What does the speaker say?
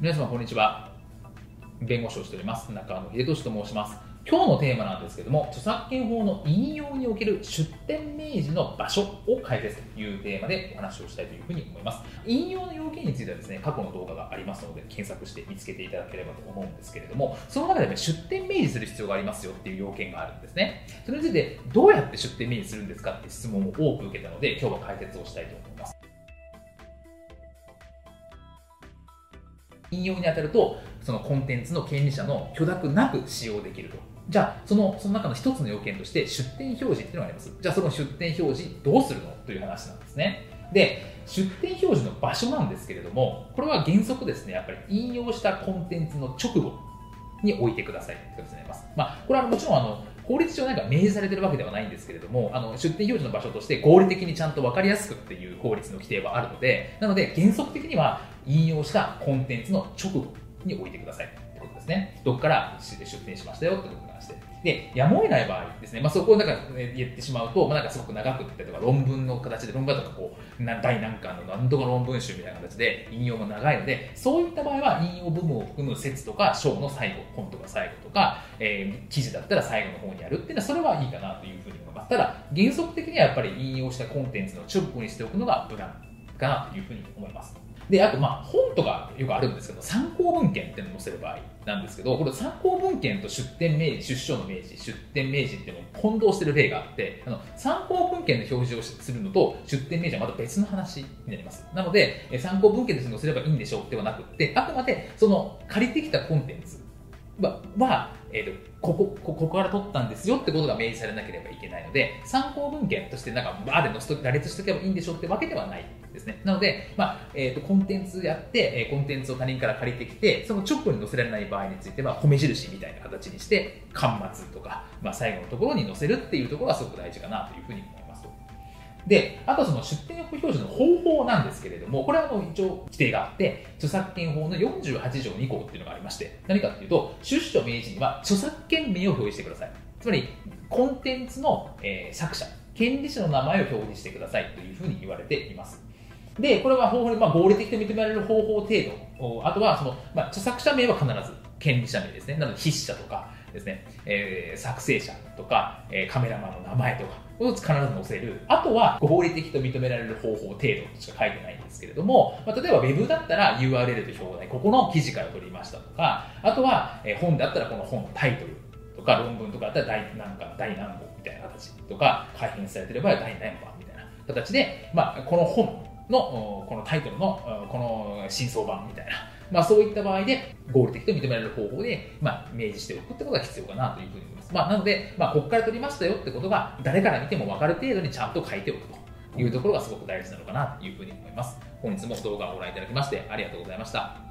皆様こんにちは。弁護士をしております中野秀俊と申します。今日のテーマなんですけども著作権法の引用における出典明示の場所を解説というテーマでお話をしたいというふうに思います。引用の要件についてはですね過去の動画がありますので検索して見つけていただければと思うんですけれどもその中で、ね、出典明示する必要がありますよっていう要件があるんですね。それについてどうやって出典明示するんですかって質問を多く受けたので今日は解説をしたいと思います。引用に当たるとそのコンテンツの権利者の許諾なく使用できると。じゃあそのその中の一つの要件として出典表示っていうのがあります。じゃあその出典表示どうするのという話なんですね。で出典表示の場所なんですけれどもこれは原則ですねやっぱり引用したコンテンツの直後に置いてくださいってことになります。まあ、これはもちろんあの法律上なんか明示されてるわけではないんですけれども、あの出店表示の場所として合理的にちゃんと分かりやすくっていう法律の規定はあるので、なので原則的には引用したコンテンツの直後に置いてください。ですね。どこから出典しましたよってことに関して。で、やむを得ない場合ですね、まあ、そこをなんか、ね、言ってしまうと、まあ、なんかすごく長くってとか、論文の形で、論文とかこう、第何巻の何度か論文集みたいな形で引用も長いので、そういった場合は引用部分を含む説とか、章の最後、本とか最後とか、えー、記事だったら最後の方にやるっていうのは、それはいいかなというふうに思います。ただ、原則的にはやっぱり引用したコンテンツの直後にしておくのが無難かなというふうに思います。で、あと、まあ、本とかよくあるんですけど、参考文献っていうのを載せる場合なんですけど、これ参考文献と出典明示、出生の明示、出典明示っていうのを混同してる例があって、あの参考文献の表示をするのと出典明示はまた別の話になります。なので、参考文献として載せればいいんでしょうではなくて、あくまでその借りてきたコンテンツは、はえーと、ここここから取ったんですよってことが明示されなければいけないので参考文献としてなんかバーで載せと羅列しておけばいいんでしょうってわけではないですねなので、まあえーと、コンテンツやって、えー、コンテンツを他人から借りてきてその直後に載せられない場合については米印みたいな形にして端末とか、まあ、最後のところに載せるっていうところがすごく大事かなというふうに思いますで、あとその出典表示の方法なんですけれども、これはあの一応規定があって、著作権法の48条2項っていうのがありまして、何かっていうと、出所明示には著作権名を表示してください。つまり、コンテンツの、えー、作者、権利者の名前を表示してくださいというふうに言われています。で、これは方法で、まあ、合理的と認められる方法程度、あとはその、まあ、著作者名は必ず権利者名ですね。なので、筆者とかですね、えー、作成者とか、えー、カメラマンの名前とか、を必ず載せる。あとは合理的と認められる方法程度としか書いてないんですけれども、まあ、例えば Web だったら URL と表題、ここの記事から取りましたとか、あとは、本だったらこの本のタイトルとか論文とかだったら第何か第何号みたいな形とか、改変されてれば第何番みたいな形で、まあ、この本のこのタイトルのこの真相版みたいなまあ、そういった場合で合理的と認められる方法で、まあ、明示しておくってことが必要かなというふうに思います。まあ、なので、まあ、ここから取りましたよってことが誰から見ても分かる程度にちゃんと書いておくというところがすごく大事なのかなというふうに思います。本日も動画をご覧いただきましてありがとうございました。